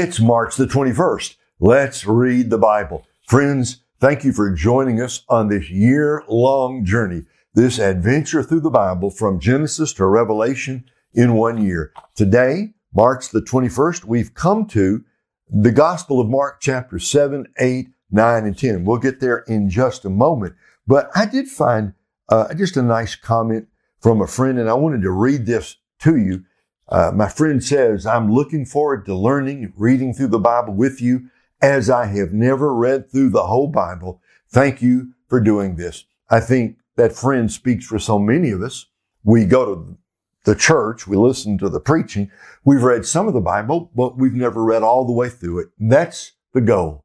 It's March the 21st. Let's read the Bible. Friends, thank you for joining us on this year long journey, this adventure through the Bible from Genesis to Revelation in one year. Today, March the 21st, we've come to the Gospel of Mark chapter 7, 8, 9, and 10. We'll get there in just a moment. But I did find uh, just a nice comment from a friend, and I wanted to read this to you. Uh, my friend says, I'm looking forward to learning, reading through the Bible with you as I have never read through the whole Bible. Thank you for doing this. I think that friend speaks for so many of us. We go to the church, we listen to the preaching, we've read some of the Bible, but we've never read all the way through it. That's the goal.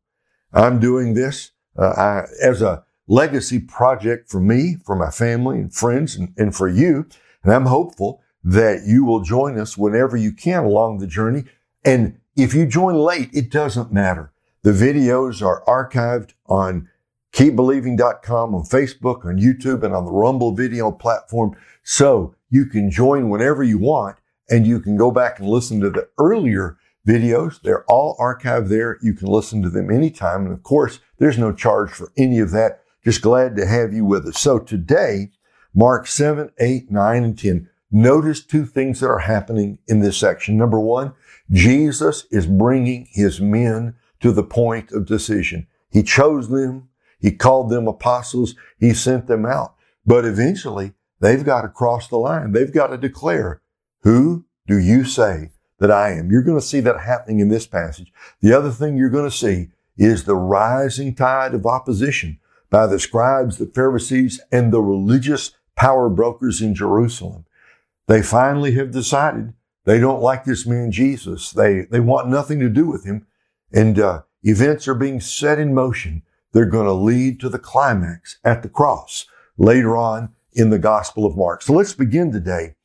I'm doing this uh, I, as a legacy project for me, for my family and friends, and, and for you. And I'm hopeful that you will join us whenever you can along the journey. And if you join late, it doesn't matter. The videos are archived on keepbelieving.com, on Facebook, on YouTube, and on the Rumble video platform. So you can join whenever you want and you can go back and listen to the earlier videos. They're all archived there. You can listen to them anytime. And of course, there's no charge for any of that. Just glad to have you with us. So today, Mark 7, 8, 9, and 10. Notice two things that are happening in this section. Number one, Jesus is bringing his men to the point of decision. He chose them. He called them apostles. He sent them out. But eventually they've got to cross the line. They've got to declare, who do you say that I am? You're going to see that happening in this passage. The other thing you're going to see is the rising tide of opposition by the scribes, the Pharisees, and the religious power brokers in Jerusalem. They finally have decided they don't like this man Jesus. They, they want nothing to do with him. And uh, events are being set in motion. They're going to lead to the climax at the cross later on in the Gospel of Mark. So let's begin today.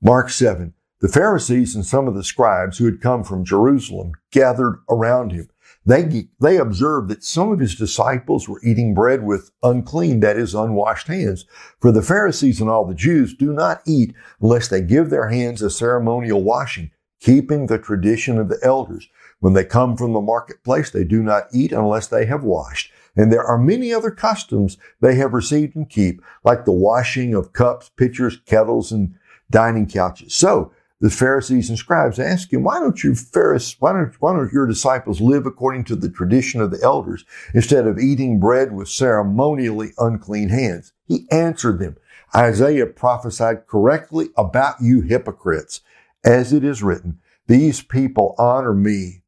Mark 7. The Pharisees and some of the scribes who had come from Jerusalem gathered around him. They, they observed that some of his disciples were eating bread with unclean, that is, unwashed hands. For the Pharisees and all the Jews do not eat unless they give their hands a ceremonial washing, keeping the tradition of the elders. When they come from the marketplace, they do not eat unless they have washed. And there are many other customs they have received and keep, like the washing of cups, pitchers, kettles, and dining couches. So the Pharisees and scribes asked him, why don't you Pharisees, why don't, why don't your disciples live according to the tradition of the elders instead of eating bread with ceremonially unclean hands? He answered them, Isaiah prophesied correctly about you hypocrites. As it is written, these people honor me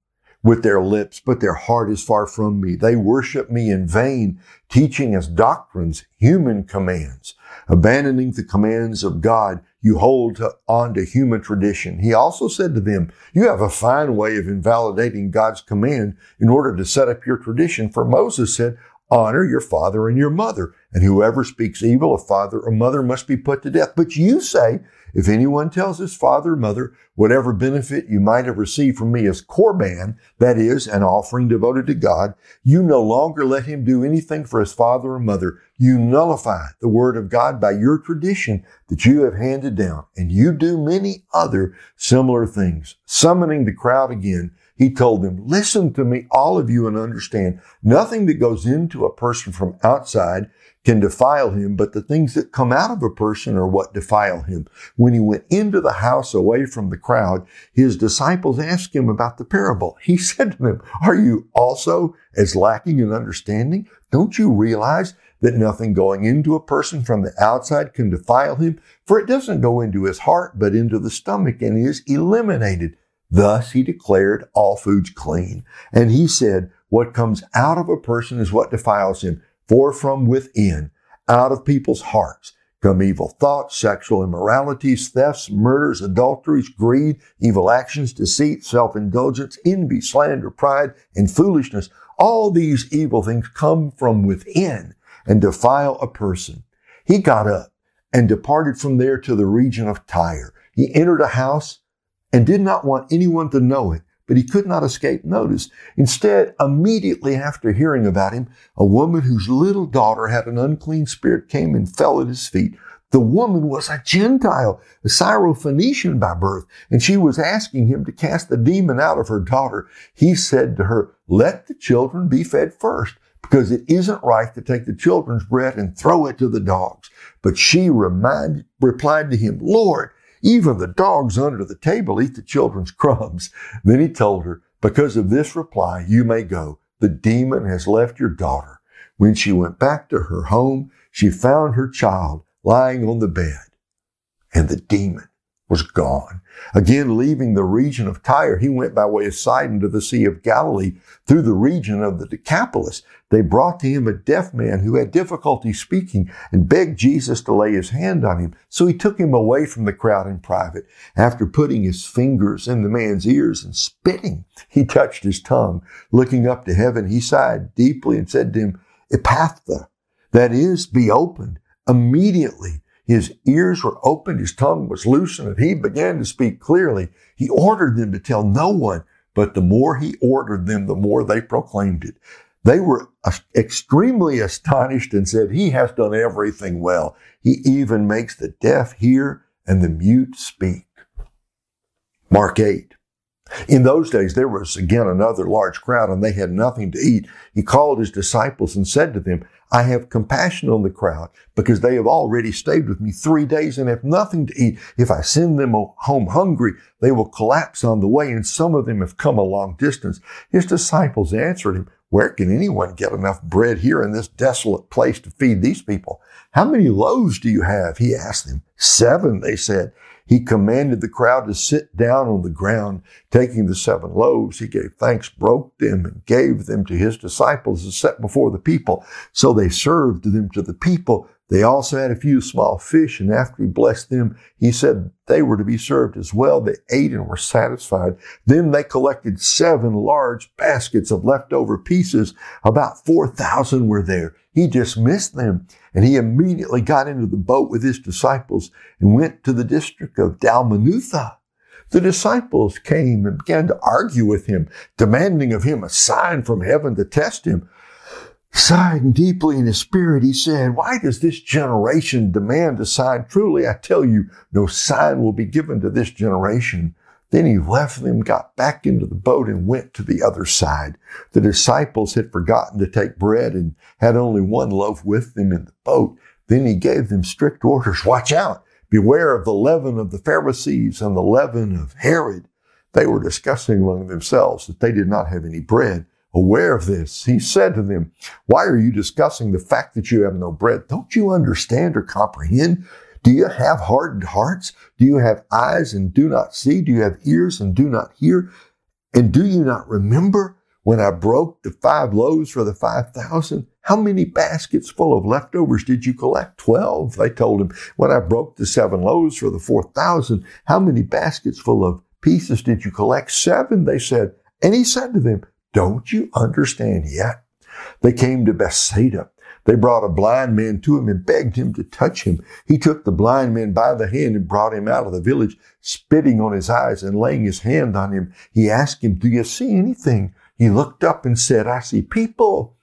with their lips, but their heart is far from me. They worship me in vain, teaching as doctrines human commands, abandoning the commands of God you hold to, on to human tradition. He also said to them, you have a fine way of invalidating God's command in order to set up your tradition. For Moses said, honor your father and your mother, and whoever speaks evil of father or mother must be put to death. But you say, if anyone tells his father or mother, whatever benefit you might have received from me as korban, that is, an offering devoted to God, you no longer let him do anything for his father or mother. You nullify the word of God by your tradition that you have handed down, and you do many other similar things. Summoning the crowd again, he told them, listen to me, all of you, and understand nothing that goes into a person from outside can defile him, but the things that come out of a person are what defile him. When he went into the house away from the crowd, his disciples asked him about the parable. He said to them, are you also as lacking in understanding? Don't you realize that nothing going into a person from the outside can defile him? For it doesn't go into his heart, but into the stomach and is eliminated. Thus he declared all foods clean. And he said, what comes out of a person is what defiles him. For from within, out of people's hearts, come evil thoughts, sexual immoralities, thefts, murders, adulteries, greed, evil actions, deceit, self-indulgence, envy, slander, pride, and foolishness. All these evil things come from within and defile a person. He got up and departed from there to the region of Tyre. He entered a house and did not want anyone to know it but he could not escape notice. Instead, immediately after hearing about him, a woman whose little daughter had an unclean spirit came and fell at his feet. The woman was a Gentile, a Syrophoenician by birth, and she was asking him to cast the demon out of her daughter. He said to her, let the children be fed first, because it isn't right to take the children's bread and throw it to the dogs. But she reminded, replied to him, Lord, even the dogs under the table eat the children's crumbs. Then he told her, because of this reply, you may go. The demon has left your daughter. When she went back to her home, she found her child lying on the bed and the demon was gone. Again, leaving the region of Tyre, he went by way of Sidon to the Sea of Galilee through the region of the Decapolis. They brought to him a deaf man who had difficulty speaking and begged Jesus to lay his hand on him. So he took him away from the crowd in private. After putting his fingers in the man's ears and spitting, he touched his tongue. Looking up to heaven, he sighed deeply and said to him, Ephphatha, that is, be opened. Immediately, his ears were opened, his tongue was loosened, and he began to speak clearly. He ordered them to tell no one, but the more he ordered them, the more they proclaimed it. They were extremely astonished and said, He has done everything well. He even makes the deaf hear and the mute speak. Mark 8. In those days, there was again another large crowd and they had nothing to eat. He called his disciples and said to them, I have compassion on the crowd because they have already stayed with me three days and have nothing to eat. If I send them home hungry, they will collapse on the way and some of them have come a long distance. His disciples answered him, where can anyone get enough bread here in this desolate place to feed these people? How many loaves do you have? He asked them. Seven, they said. He commanded the crowd to sit down on the ground. Taking the seven loaves, he gave thanks, broke them, and gave them to his disciples to set before the people. So they served them to the people. They also had a few small fish, and after he blessed them, he said they were to be served as well. They ate and were satisfied. Then they collected seven large baskets of leftover pieces. About 4,000 were there. He dismissed them and he immediately got into the boat with his disciples and went to the district of Dalmanutha. The disciples came and began to argue with him, demanding of him a sign from heaven to test him. Sighing deeply in his spirit, he said, Why does this generation demand a sign? Truly, I tell you, no sign will be given to this generation. Then he left them, got back into the boat, and went to the other side. The disciples had forgotten to take bread and had only one loaf with them in the boat. Then he gave them strict orders. Watch out. Beware of the leaven of the Pharisees and the leaven of Herod. They were discussing among themselves that they did not have any bread. Aware of this, he said to them, Why are you discussing the fact that you have no bread? Don't you understand or comprehend? Do you have hardened hearts? Do you have eyes and do not see? Do you have ears and do not hear? And do you not remember when I broke the five loaves for the 5,000? How many baskets full of leftovers did you collect? Twelve, they told him. When I broke the seven loaves for the 4,000, how many baskets full of pieces did you collect? Seven, they said. And he said to them, don't you understand yet? They came to Bethsaida. They brought a blind man to him and begged him to touch him. He took the blind man by the hand and brought him out of the village, spitting on his eyes and laying his hand on him. He asked him, do you see anything? He looked up and said, I see people.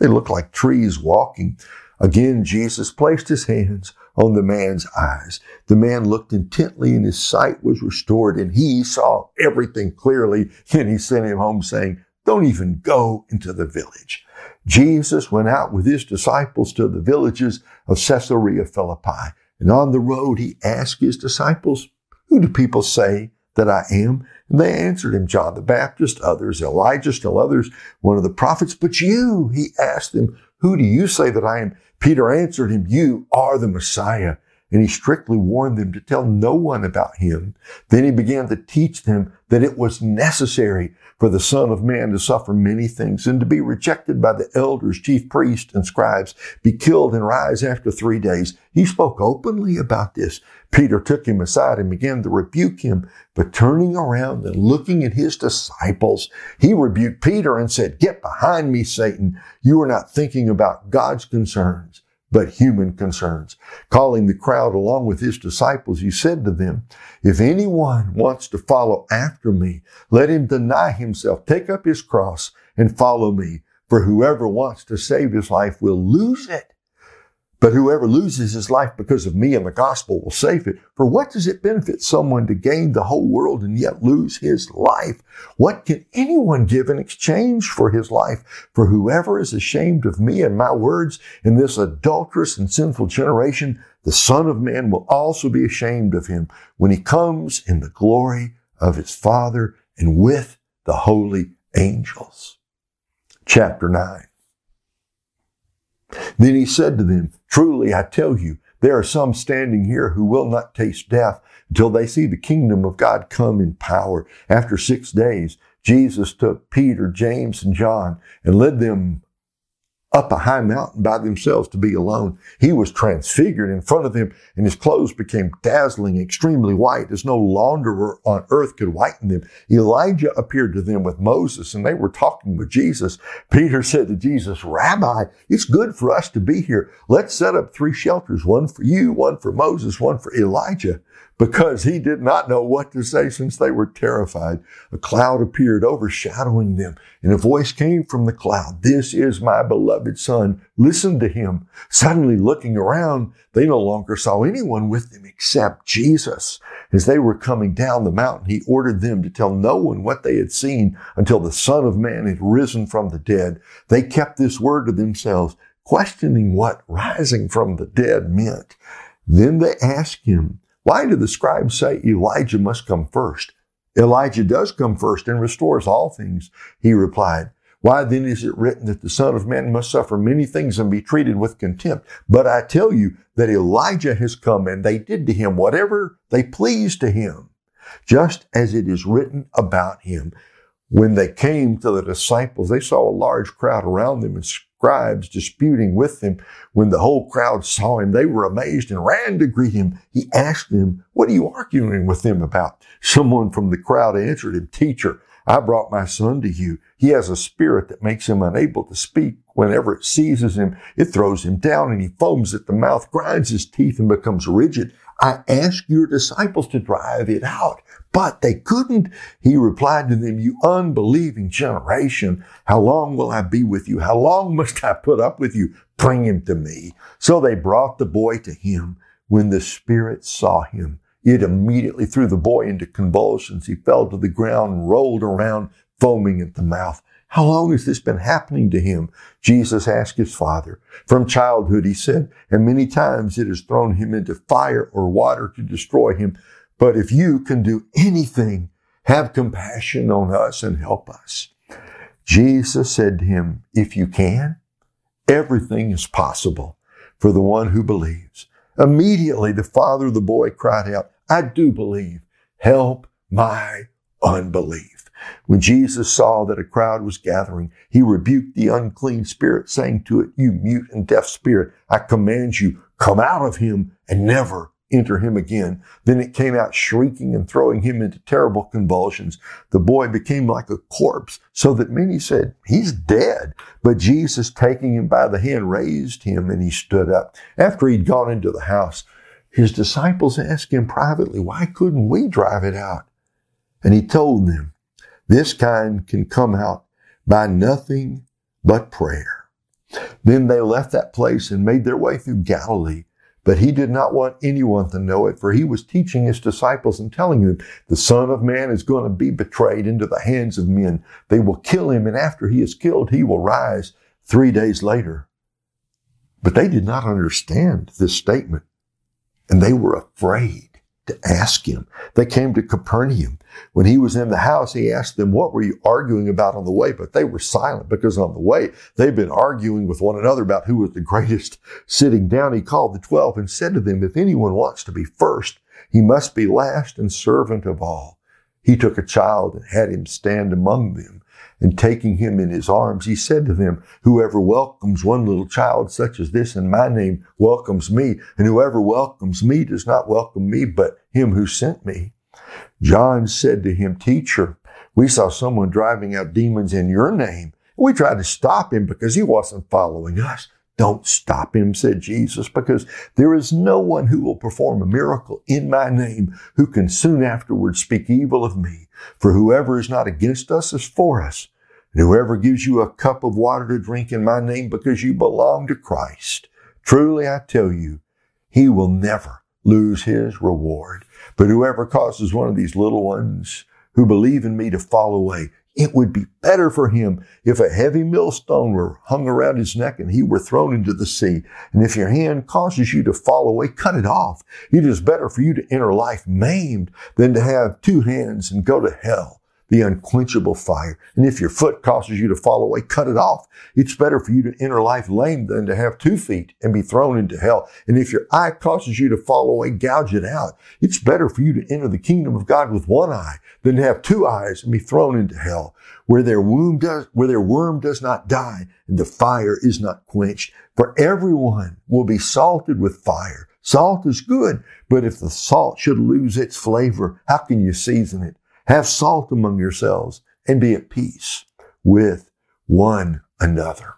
They look like trees walking. Again, Jesus placed his hands on the man's eyes. The man looked intently and his sight was restored and he saw everything clearly. Then he sent him home saying, don't even go into the village. Jesus went out with his disciples to the villages of Caesarea Philippi. And on the road, he asked his disciples, who do people say that I am? And they answered him, John the Baptist, others, Elijah, still others, one of the prophets. But you, he asked them, who do you say that I am? Peter answered him, you are the Messiah. And he strictly warned them to tell no one about him. Then he began to teach them that it was necessary for the Son of Man to suffer many things and to be rejected by the elders, chief priests, and scribes, be killed and rise after three days. He spoke openly about this. Peter took him aside and began to rebuke him, but turning around and looking at his disciples, he rebuked Peter and said, Get behind me, Satan. You are not thinking about God's concerns but human concerns. Calling the crowd along with his disciples, he said to them, If anyone wants to follow after me, let him deny himself, take up his cross, and follow me. For whoever wants to save his life will lose it. But whoever loses his life because of me and the gospel will save it. For what does it benefit someone to gain the whole world and yet lose his life? What can anyone give in exchange for his life? For whoever is ashamed of me and my words in this adulterous and sinful generation, the Son of Man will also be ashamed of him when he comes in the glory of his Father and with the holy angels. Chapter 9. Then he said to them, Truly I tell you, there are some standing here who will not taste death until they see the kingdom of God come in power. After six days, Jesus took Peter, James, and John and led them up a high mountain by themselves to be alone. He was transfigured in front of them and his clothes became dazzling, extremely white as no launderer on earth could whiten them. Elijah appeared to them with Moses and they were talking with Jesus. Peter said to Jesus, Rabbi, it's good for us to be here. Let's set up three shelters, one for you, one for Moses, one for Elijah because he did not know what to say since they were terrified. A cloud appeared overshadowing them and a voice came from the cloud. This is my beloved son. listened to him. Suddenly looking around, they no longer saw anyone with them except Jesus. As they were coming down the mountain, he ordered them to tell no one what they had seen until the son of man had risen from the dead. They kept this word to themselves, questioning what rising from the dead meant. Then they asked him, why do the scribes say Elijah must come first? Elijah does come first and restores all things. He replied, why then is it written that the Son of Man must suffer many things and be treated with contempt? But I tell you that Elijah has come and they did to him whatever they pleased to him, just as it is written about him. When they came to the disciples, they saw a large crowd around them and scribes disputing with him. When the whole crowd saw him, they were amazed and ran to greet him. He asked them, what are you arguing with them about? Someone from the crowd answered him, teacher, I brought my son to you. He has a spirit that makes him unable to speak. Whenever it seizes him, it throws him down and he foams at the mouth, grinds his teeth and becomes rigid. I asked your disciples to drive it out, but they couldn't. He replied to them, you unbelieving generation, how long will I be with you? How long must I put up with you? Bring him to me. So they brought the boy to him. When the spirit saw him, it immediately threw the boy into convulsions. He fell to the ground rolled around, foaming at the mouth. How long has this been happening to him? Jesus asked his father. From childhood, he said, and many times it has thrown him into fire or water to destroy him. But if you can do anything, have compassion on us and help us. Jesus said to him, if you can, everything is possible for the one who believes. Immediately the father of the boy cried out, I do believe. Help my unbelief. When Jesus saw that a crowd was gathering, he rebuked the unclean spirit, saying to it, You mute and deaf spirit, I command you, come out of him and never enter him again. Then it came out shrieking and throwing him into terrible convulsions. The boy became like a corpse, so that many said, He's dead. But Jesus, taking him by the hand, raised him and he stood up. After he'd gone into the house, his disciples asked him privately, Why couldn't we drive it out? And he told them, this kind can come out by nothing but prayer. Then they left that place and made their way through Galilee. But he did not want anyone to know it, for he was teaching his disciples and telling them, the Son of Man is going to be betrayed into the hands of men. They will kill him, and after he is killed, he will rise three days later. But they did not understand this statement, and they were afraid to ask him. They came to Capernaum. When he was in the house, he asked them, what were you arguing about on the way? But they were silent because on the way, they'd been arguing with one another about who was the greatest. Sitting down, he called the twelve and said to them, if anyone wants to be first, he must be last and servant of all. He took a child and had him stand among them and taking him in his arms, he said to them, whoever welcomes one little child such as this in my name welcomes me, and whoever welcomes me does not welcome me, but him who sent me. John said to him, teacher, we saw someone driving out demons in your name. We tried to stop him because he wasn't following us. Don't stop him, said Jesus, because there is no one who will perform a miracle in my name who can soon afterwards speak evil of me. For whoever is not against us is for us. And whoever gives you a cup of water to drink in my name because you belong to Christ, Truly I tell you, he will never lose his reward. But whoever causes one of these little ones who believe in me to fall away, it would be better for him if a heavy millstone were hung around his neck and he were thrown into the sea. And if your hand causes you to fall away, cut it off. It is better for you to enter life maimed than to have two hands and go to hell the unquenchable fire. And if your foot causes you to fall away, cut it off. It's better for you to enter life lame than to have two feet and be thrown into hell. And if your eye causes you to fall away, gouge it out. It's better for you to enter the kingdom of God with one eye than to have two eyes and be thrown into hell, where their womb does, where their worm does not die and the fire is not quenched. For everyone will be salted with fire. Salt is good, but if the salt should lose its flavor, how can you season it? Have salt among yourselves and be at peace with one another.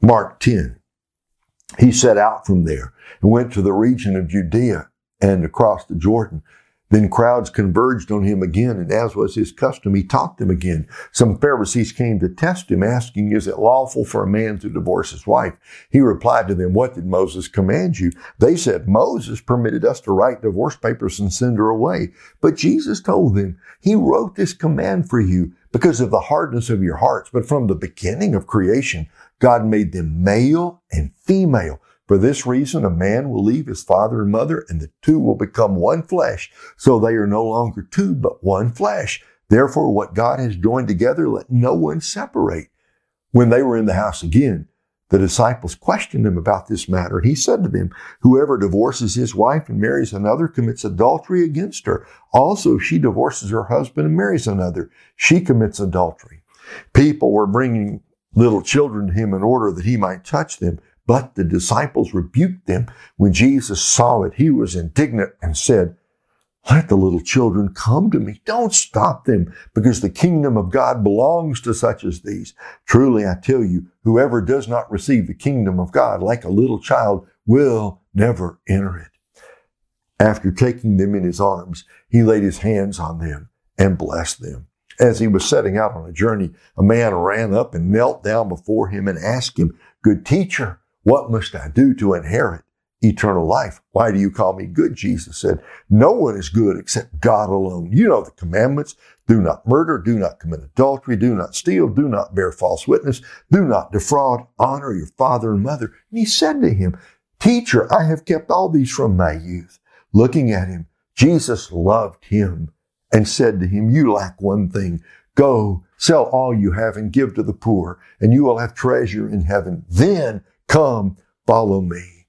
Mark 10. He set out from there and went to the region of Judea and across the Jordan. Then crowds converged on him again, and as was his custom, he taught them again. Some Pharisees came to test him, asking, Is it lawful for a man to divorce his wife? He replied to them, What did Moses command you? They said, Moses permitted us to write divorce papers and send her away. But Jesus told them, He wrote this command for you because of the hardness of your hearts. But from the beginning of creation, God made them male and female. For this reason, a man will leave his father and mother, and the two will become one flesh. So they are no longer two, but one flesh. Therefore, what God has joined together, let no one separate. When they were in the house again, the disciples questioned him about this matter. He said to them, Whoever divorces his wife and marries another commits adultery against her. Also, if she divorces her husband and marries another, she commits adultery. People were bringing little children to him in order that he might touch them. But the disciples rebuked them. When Jesus saw it, he was indignant and said, let the little children come to me. Don't stop them because the kingdom of God belongs to such as these. Truly, I tell you, whoever does not receive the kingdom of God like a little child will never enter it. After taking them in his arms, he laid his hands on them and blessed them. As he was setting out on a journey, a man ran up and knelt down before him and asked him, Good teacher, what must I do to inherit eternal life? Why do you call me good? Jesus said, No one is good except God alone. You know the commandments. Do not murder. Do not commit adultery. Do not steal. Do not bear false witness. Do not defraud. Honor your father and mother. And he said to him, Teacher, I have kept all these from my youth. Looking at him, Jesus loved him and said to him, You lack one thing. Go, sell all you have and give to the poor, and you will have treasure in heaven. Then Come, follow me.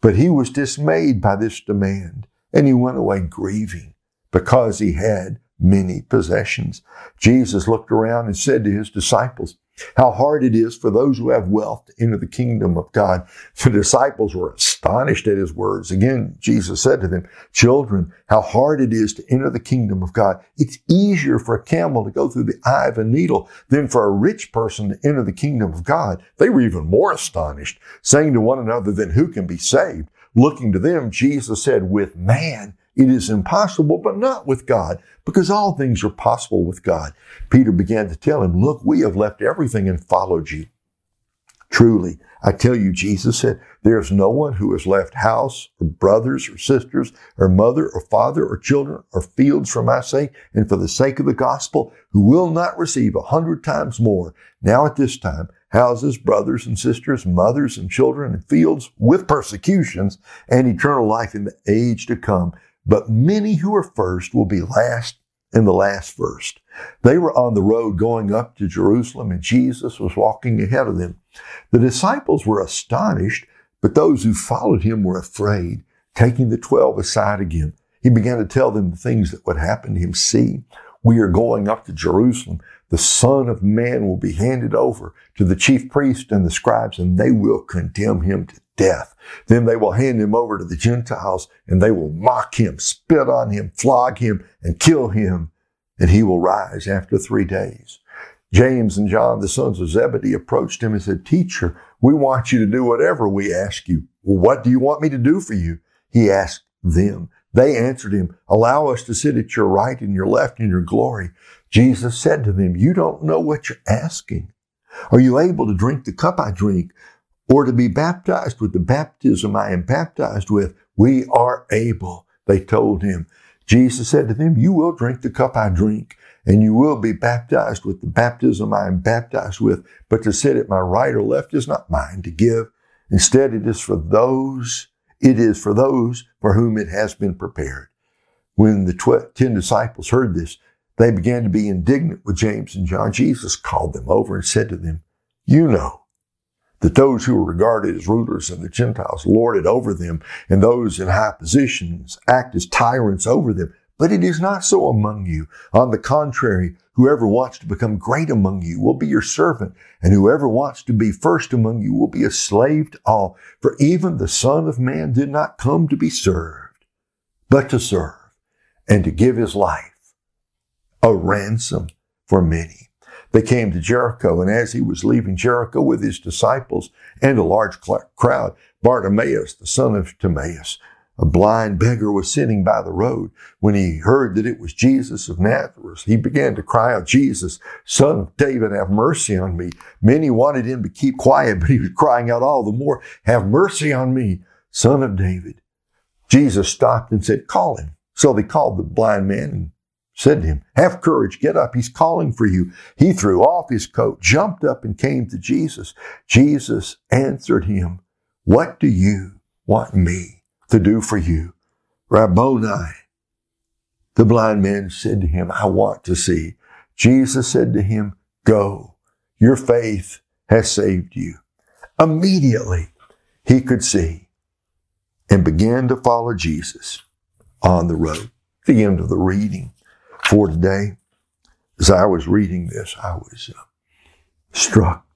But he was dismayed by this demand, and he went away grieving because he had many possessions. Jesus looked around and said to his disciples, how hard it is for those who have wealth to enter the kingdom of God. The disciples were astonished at his words. Again, Jesus said to them, children, how hard it is to enter the kingdom of God. It's easier for a camel to go through the eye of a needle than for a rich person to enter the kingdom of God. They were even more astonished, saying to one another, then who can be saved? Looking to them, Jesus said, with man, it is impossible, but not with God, because all things are possible with God. Peter began to tell him, look, we have left everything and followed you. Truly, I tell you, Jesus said, there is no one who has left house or brothers or sisters or mother or father or children or fields for my sake and for the sake of the gospel who will not receive a hundred times more now at this time houses, brothers and sisters, mothers and children and fields with persecutions and eternal life in the age to come. But many who are first will be last and the last first. They were on the road going up to Jerusalem and Jesus was walking ahead of them. The disciples were astonished, but those who followed him were afraid. Taking the twelve aside again, he began to tell them the things that would happen to him. See, we are going up to Jerusalem. The Son of Man will be handed over to the chief priests and the scribes, and they will condemn him to death. Then they will hand him over to the Gentiles and they will mock him, spit on him, flog him, and kill him. And he will rise after three days. James and John, the sons of Zebedee, approached him and said, Teacher, we want you to do whatever we ask you. Well, what do you want me to do for you? He asked them. They answered him, Allow us to sit at your right and your left in your glory. Jesus said to them, You don't know what you're asking. Are you able to drink the cup I drink or to be baptized with the baptism I am baptized with, we are able, they told him. Jesus said to them, You will drink the cup I drink, and you will be baptized with the baptism I am baptized with. But to sit at my right or left is not mine to give. Instead, it is for those, it is for those for whom it has been prepared. When the tw- ten disciples heard this, they began to be indignant with James and John. Jesus called them over and said to them, You know that those who are regarded as rulers of the Gentiles lord it over them, and those in high positions act as tyrants over them. But it is not so among you. On the contrary, whoever wants to become great among you will be your servant, and whoever wants to be first among you will be a slave to all. For even the Son of Man did not come to be served, but to serve, and to give his life a ransom for many. They came to Jericho, and as he was leaving Jericho with his disciples and a large crowd, Bartimaeus, the son of Timaeus, a blind beggar, was sitting by the road. When he heard that it was Jesus of Nazareth, he began to cry out, Jesus, son of David, have mercy on me. Many wanted him to keep quiet, but he was crying out all the more, have mercy on me, son of David. Jesus stopped and said, call him. So they called the blind man and said to him, Have courage, get up, he's calling for you. He threw off his coat, jumped up, and came to Jesus. Jesus answered him, What do you want me to do for you? Rabboni. The blind man said to him, I want to see. Jesus said to him, Go, your faith has saved you. Immediately he could see and began to follow Jesus on the road. The end of the reading for today. As I was reading this, I was uh, struck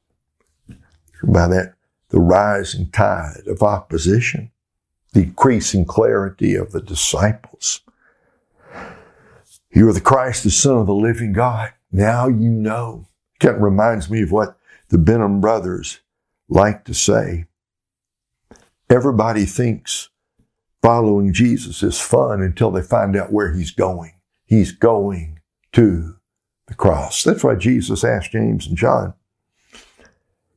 by that, the rising tide of opposition, the increasing clarity of the disciples. You are the Christ, the Son of the living God. Now you know. Of reminds me of what the Benham brothers like to say. Everybody thinks following Jesus is fun until they find out where he's going. He's going to the cross. That's why Jesus asked James and John,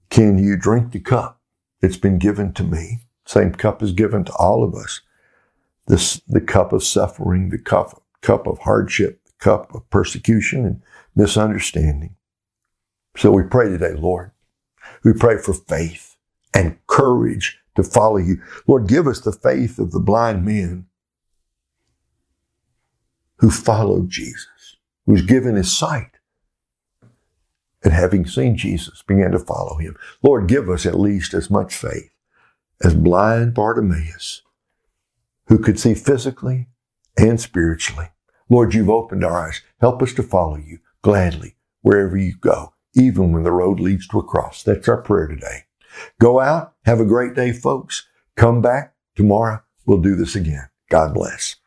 Can you drink the cup that's been given to me? Same cup is given to all of us. This, the cup of suffering, the cup, cup of hardship, the cup of persecution and misunderstanding. So we pray today, Lord. We pray for faith and courage to follow you. Lord, give us the faith of the blind men who followed Jesus, who was given his sight, and having seen Jesus, began to follow him. Lord, give us at least as much faith as blind Bartimaeus, who could see physically and spiritually. Lord, you've opened our eyes. Help us to follow you gladly wherever you go, even when the road leads to a cross. That's our prayer today. Go out. Have a great day, folks. Come back tomorrow. We'll do this again. God bless.